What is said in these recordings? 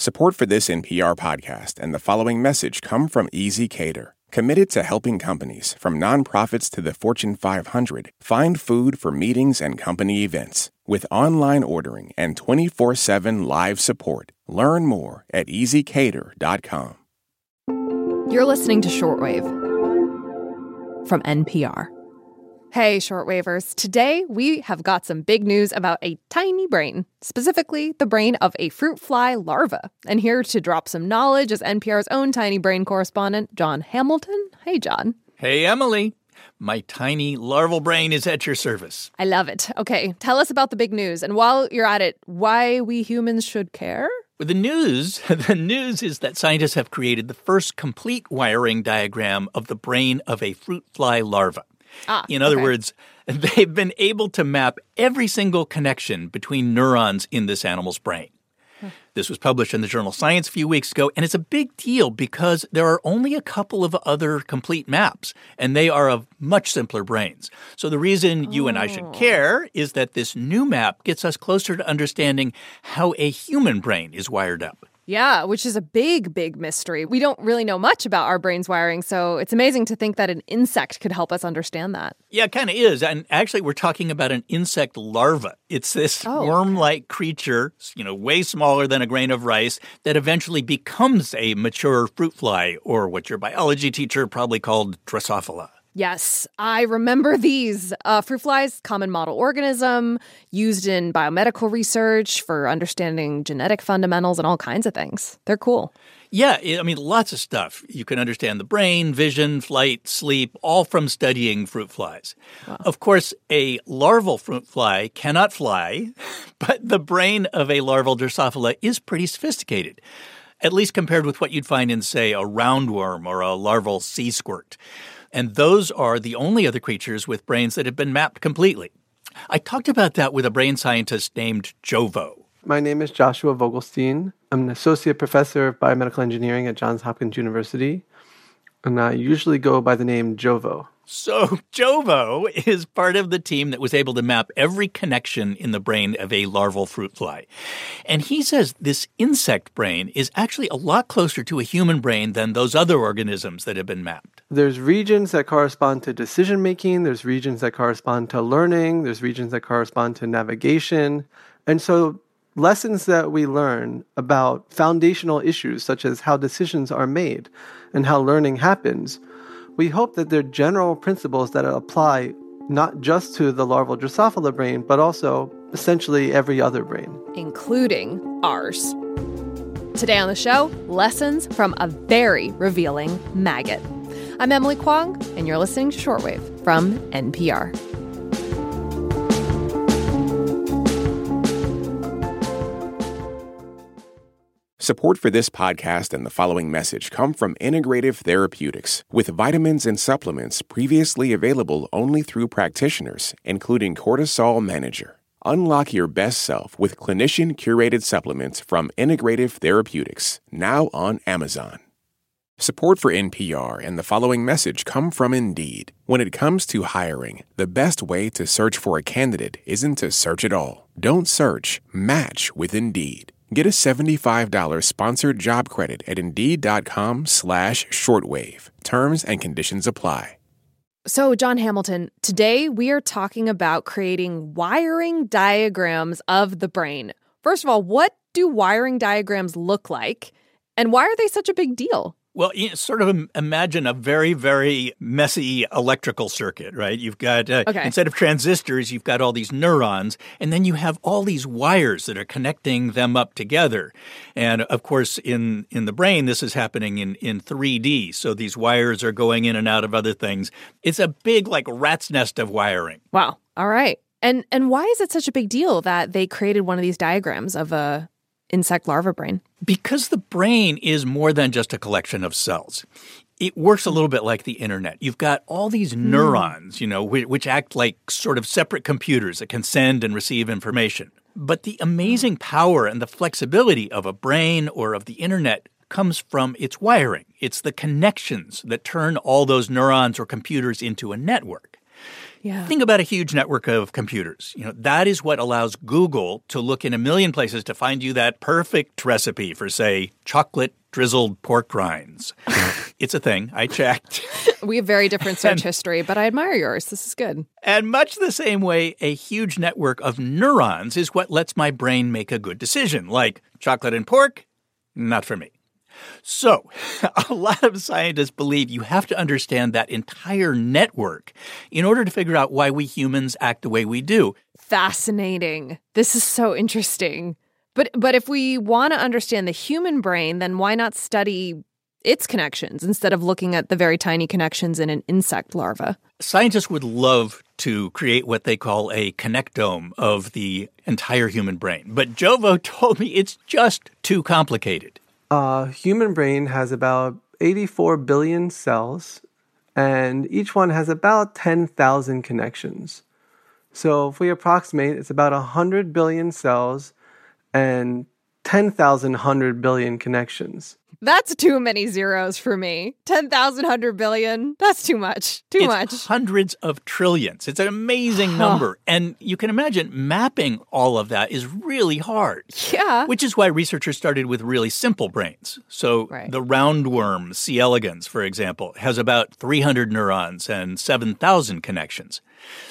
Support for this NPR podcast and the following message come from ezCater, committed to helping companies, from nonprofits to the Fortune 500, find food for meetings and company events. With online ordering and 24 7 live support, learn more at ezcater.com. You're listening to Shortwave from NPR. Hey, shortwavers. Today we have got some big news about a tiny brain, specifically the brain of a fruit fly larva. And here to drop some knowledge is NPR's own tiny brain correspondent, Jon Hamilton. Hey, John. Hey, Emily. My tiny larval brain is at your service. I love it. Okay, tell us about the big news. And while you're at it, why we humans should care? The news, the news is that scientists have created the first complete wiring diagram of the brain of a fruit fly larva. Ah, In other okay. words, they've been able to map every single connection between neurons in this animal's brain. This was published in the journal Science a few weeks ago, and it's a big deal because there are only a couple of other complete maps, and they are of much simpler brains. So the reason you and I should care is that this new map gets us closer to understanding how a human brain is wired up. Yeah, which is a big, big mystery. We don't really know much about our brain's wiring, so it's amazing to think that an insect could help us understand that. Yeah, it kind of is. And actually, we're talking about an insect larva. It's this Oh, worm like creature, you know, way smaller than a grain of rice, that eventually becomes a mature fruit fly, or what your biology teacher probably called Drosophila. Yes, I remember these. Uh, fruit flies, common model organism, used in biomedical research for understanding genetic fundamentals and all kinds of things. They're cool. Yeah, I mean, lots of stuff. You can understand the brain, vision, flight, sleep, all from studying fruit flies. Of course, a larval fruit fly cannot fly, but the brain of a larval Drosophila is pretty sophisticated, at least compared with what you'd find in, say, a roundworm or a larval sea squirt. And those are the only other creatures with brains that have been mapped completely. I talked about that with a brain scientist named Jovo. My name is Joshua Vogelstein. I'm an associate professor of biomedical engineering at Johns Hopkins University, and I usually go by the name Jovo. So, Jovo is part of the team that was able to map every connection in the brain of a larval fruit fly. And he says this insect brain is actually a lot closer to a human brain than those other organisms that have been mapped. There's regions that correspond to decision making, there's regions that correspond to learning, there's regions that correspond to navigation. And so, lessons that we learn about foundational issues, such as how decisions are made and how learning happens, we hope that they're general principles that apply not just to the larval Drosophila brain, but also essentially every other brain. including ours. Today on the show, lessons from a very revealing maggot. I'm Emily Kwong, and you're listening to Shortwave from NPR. Support for this podcast and the following message come from Integrative Therapeutics, with vitamins and supplements previously available only through practitioners, including Cortisol Manager. Unlock your best self with clinician curated supplements from Integrative Therapeutics, now on Amazon. Support for NPR and the following message come from Indeed. When it comes to hiring, the best way to search for a candidate isn't to search at all. Don't search, match with Indeed. Get a $75 sponsored job credit at Indeed.com slash shortwave. Terms and conditions apply. So, Jon Hamilton, today we are talking about creating wiring diagrams of the brain. First of all, what do wiring diagrams look like? And why are they such a big deal? Well, you sort of imagine a very, very messy electrical circuit, right? You've got, uh, Okay. instead of transistors, you've got all these neurons, and then you have all these wires that are connecting them up together. And of course, in, in the brain, this is happening in, in 3D. So these wires are going in and out of other things. It's a big, like, rat's nest of wiring. Wow. All right. And and why is it such a big deal that they created one of these diagrams of a insect larva brain? Because the brain is more than just a collection of cells. It works a little bit like the internet. You've got all these hmm. neurons, you know, which, which act like sort of separate computers that can send and receive information. But the amazing hmm. power and the flexibility of a brain or of the internet comes from its wiring. It's the connections that turn all those neurons or computers into a network. Yeah. Think about a huge network of computers. You know, that is what allows Google to look in a million places to find you that perfect recipe for say chocolate drizzled pork rinds. it's a thing. I checked. We have very different search history, but I admire yours. This is good. And much the same way, a huge network of neurons is what lets my brain make a good decision, like chocolate and pork, not for me. So, a lot of scientists believe you have to understand that entire network in order to figure out why we humans act the way we do. Fascinating. This is so interesting. But but if we want to understand the human brain, then why not study its connections instead of looking at the very tiny connections in an insect larva? Scientists would love to create what they call a connectome of the entire human brain. But Jovo told me it's just too complicated. A human brain has about 84 billion cells, and each one has about 10,000 connections. So if we approximate, it's about 100 billion cells and 10,000 100 billion connections. That's too many zeros for me. 10,000, 100 billion. That's too much. Too it's much. hundreds of trillions. It's an amazing number. And you can imagine mapping all of that is really hard. Yeah. Which is why researchers started with really simple brains. So Right. the roundworm, C. elegans, for example, has about 300 neurons and 7,000 connections.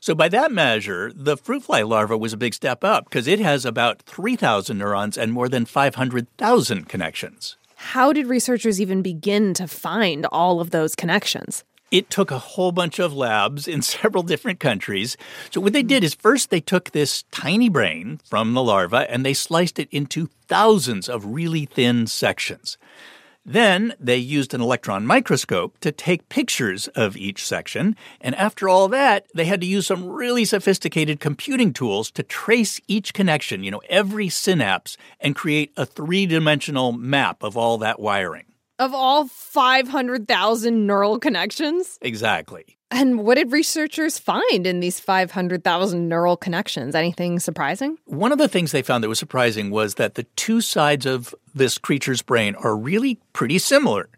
So by that measure, the fruit fly larva was a big step up because it has about 3,000 neurons and more than 500,000 connections. How did researchers even begin to find all of those connections? It took a whole bunch of labs in several different countries. So, what they did is first they took this tiny brain from the larva and they sliced it into thousands of really thin sections. Then they used an electron microscope to take pictures of each section. And after all that, they had to use some really sophisticated computing tools to trace each connection, you know, every synapse, and create a three dimensional map of all that wiring. Of all 500,000 neural connections? Exactly. And what did researchers find in these 500,000 neural connections? Anything surprising? One of the things they found that was surprising was that the two sides of this creature's brain are really pretty similar.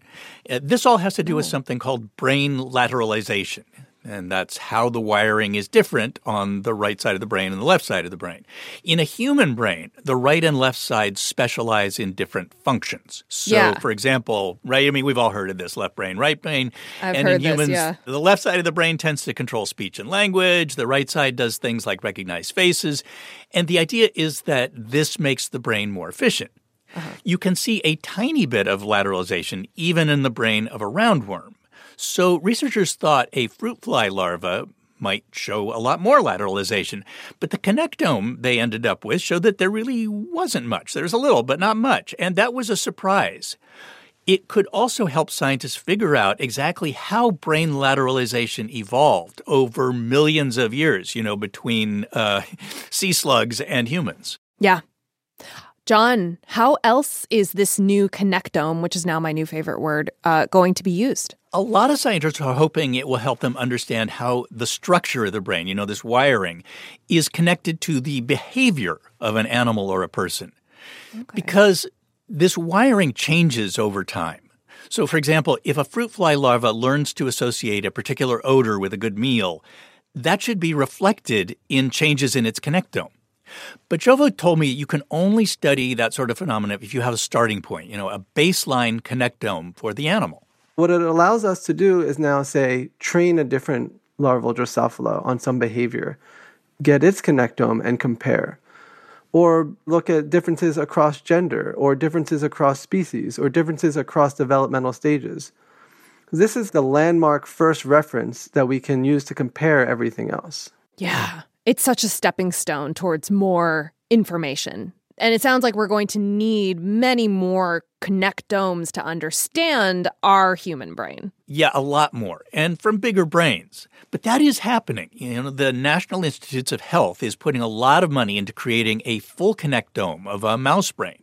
Uh, This all has to do with something called brain lateralization. And that's how the wiring is different on the right side of the brain and the left side of the brain. In a human brain, the right and left sides specialize in different functions. So, Yeah. for example, right, I mean, we've all heard of this left brain, right brain. I've and heard in this, humans, yeah. the left side of the brain tends to control speech and language. The right side does things like recognize faces. And the idea is that this makes the brain more efficient. Uh-huh. You can see a tiny bit of lateralization even in the brain of a roundworm. So researchers thought a fruit fly larva might show a lot more lateralization, but the connectome they ended up with showed that there really wasn't much. There's a little, but not much, and that was a surprise. It could also help scientists figure out exactly how brain lateralization evolved over millions of years, you know, between uh, sea slugs and humans. Yeah. Jon, how else is this new connectome, which is now my new favorite word, uh, going to be used? A lot of scientists are hoping it will help them understand how the structure of the brain, you know, this wiring, is connected to the behavior of an animal or a person. Because this wiring changes over time. So, for example, if a fruit fly larva learns to associate a particular odor with a good meal, that should be reflected in changes in its connectome. But Jovo told me you can only study that sort of phenomenon if you have a starting point, you know, a baseline connectome for the animal. What it allows us to do is now say train a different larval Drosophila on some behavior, get its connectome and compare. Or look at differences across gender, or differences across species, or differences across developmental stages. This is the landmark first reference that we can use to compare everything else. Yeah. It's such a stepping stone towards more information. And it sounds like we're going to need many more connectomes to understand our human brain. Yeah, a lot more, and from bigger brains. But that is happening. You know, the National Institutes of Health is putting a lot of money into creating a full connectome of a mouse brain.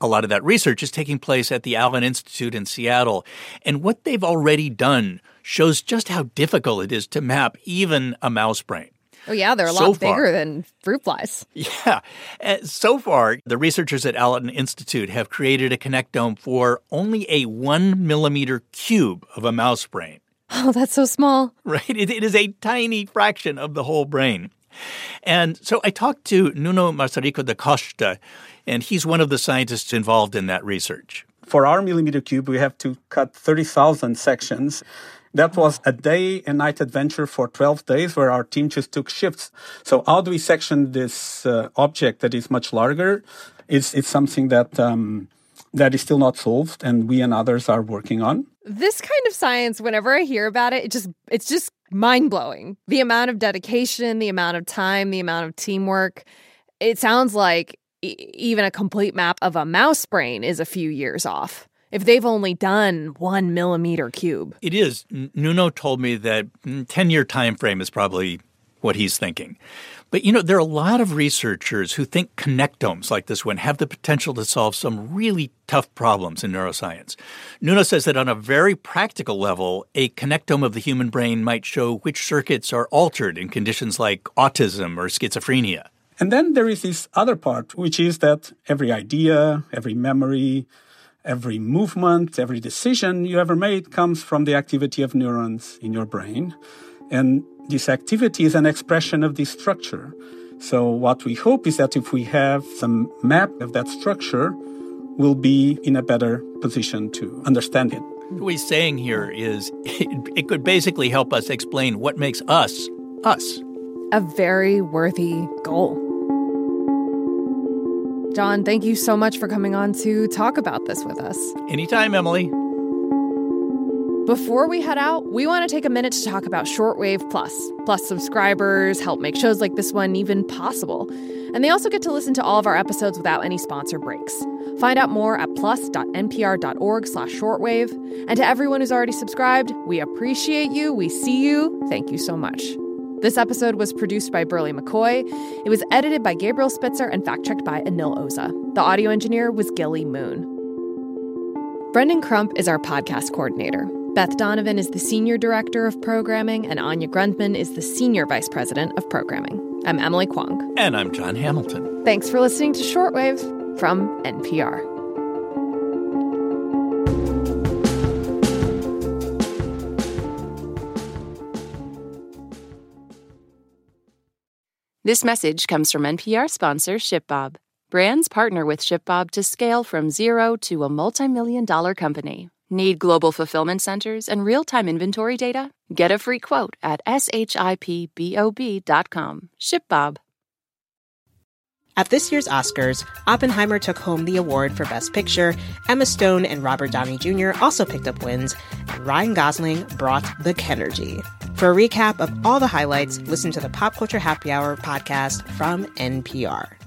A lot of that research is taking place at the Allen Institute in Seattle, and what they've already done shows just how difficult it is to map even a mouse brain. Oh, yeah, they're a So lot far. bigger than fruit flies. Yeah. Uh, So far, the researchers at Allen Institute have created a connectome for only a one millimeter cube of a mouse brain. Oh, that's so small. Right? It, it is a tiny fraction of the whole brain. And so I talked to Nuno Maçarico da Costa, and he's one of the scientists involved in that research. For our millimeter cube, we have to cut 30,000 sections. That was a day and night adventure for 12 days where our team just took shifts. So how do we section this uh, object that is much larger? It's, it's something that, um, that is still not solved and we and others are working on. This kind of science, whenever I hear about it, it just it's just mind blowing. The amount of dedication, the amount of time, the amount of teamwork. It sounds like e- even a complete map of a mouse brain is a few years off. If they've only done one millimeter cube, it is. Nuno told me that mm, ten year time frame is probably what he's thinking. But you know, there are a lot of researchers who think connectomes like this one have the potential to solve some really tough problems in neuroscience. Nuno says that on a very practical level, a connectome of the human brain might show which circuits are altered in conditions like autism or schizophrenia. And then there is this other part, which is that every idea, every memory, every movement, every decision you ever made comes from the activity of neurons in your brain. And this activity is an expression of this structure. So what we hope is that if we have some map of that structure, we'll be in a better position to understand it. What he's saying here is it, it could basically help us explain what makes us us. A very worthy goal. Jon, thank you so much for coming on to talk about this with us. Anytime, Emily. Before we head out, we want to take a minute to talk about Shortwave Plus. Plus subscribers help make shows like this one even possible. And they also get to listen to all of our episodes without any sponsor breaks. Find out more at plus.npr.org slash shortwave. And to everyone who's already subscribed, we appreciate you. We see you. Thank you so much. This episode was produced by Berly McCoy. It was edited by Gabriel Spitzer and fact-checked by Anil Oza. The audio engineer was Gilly Moon. Brendan Crump is our podcast coordinator. Beth Donovan is the Senior Director of Programming, and Anya Grundmann is the Senior Vice President of Programming. I'm Emily Kwong. And I'm Jon Hamilton. Thanks for listening to Shortwave from NPR. This message comes from NPR sponsor ShipBob. Brands partner with ShipBob to scale from zero to a multi million dollar company Need global fulfillment centers and real time inventory data? Get a free quote at shipbob.com. ShipBob. At this year's Oscars, Oppenheimer took home the award for Best Picture. Emma Stone and Robert Downey Jr. also picked up wins, and Ryan Gosling brought the Kenergy. For a recap of all the highlights, listen to the Pop Culture Happy Hour podcast from NPR.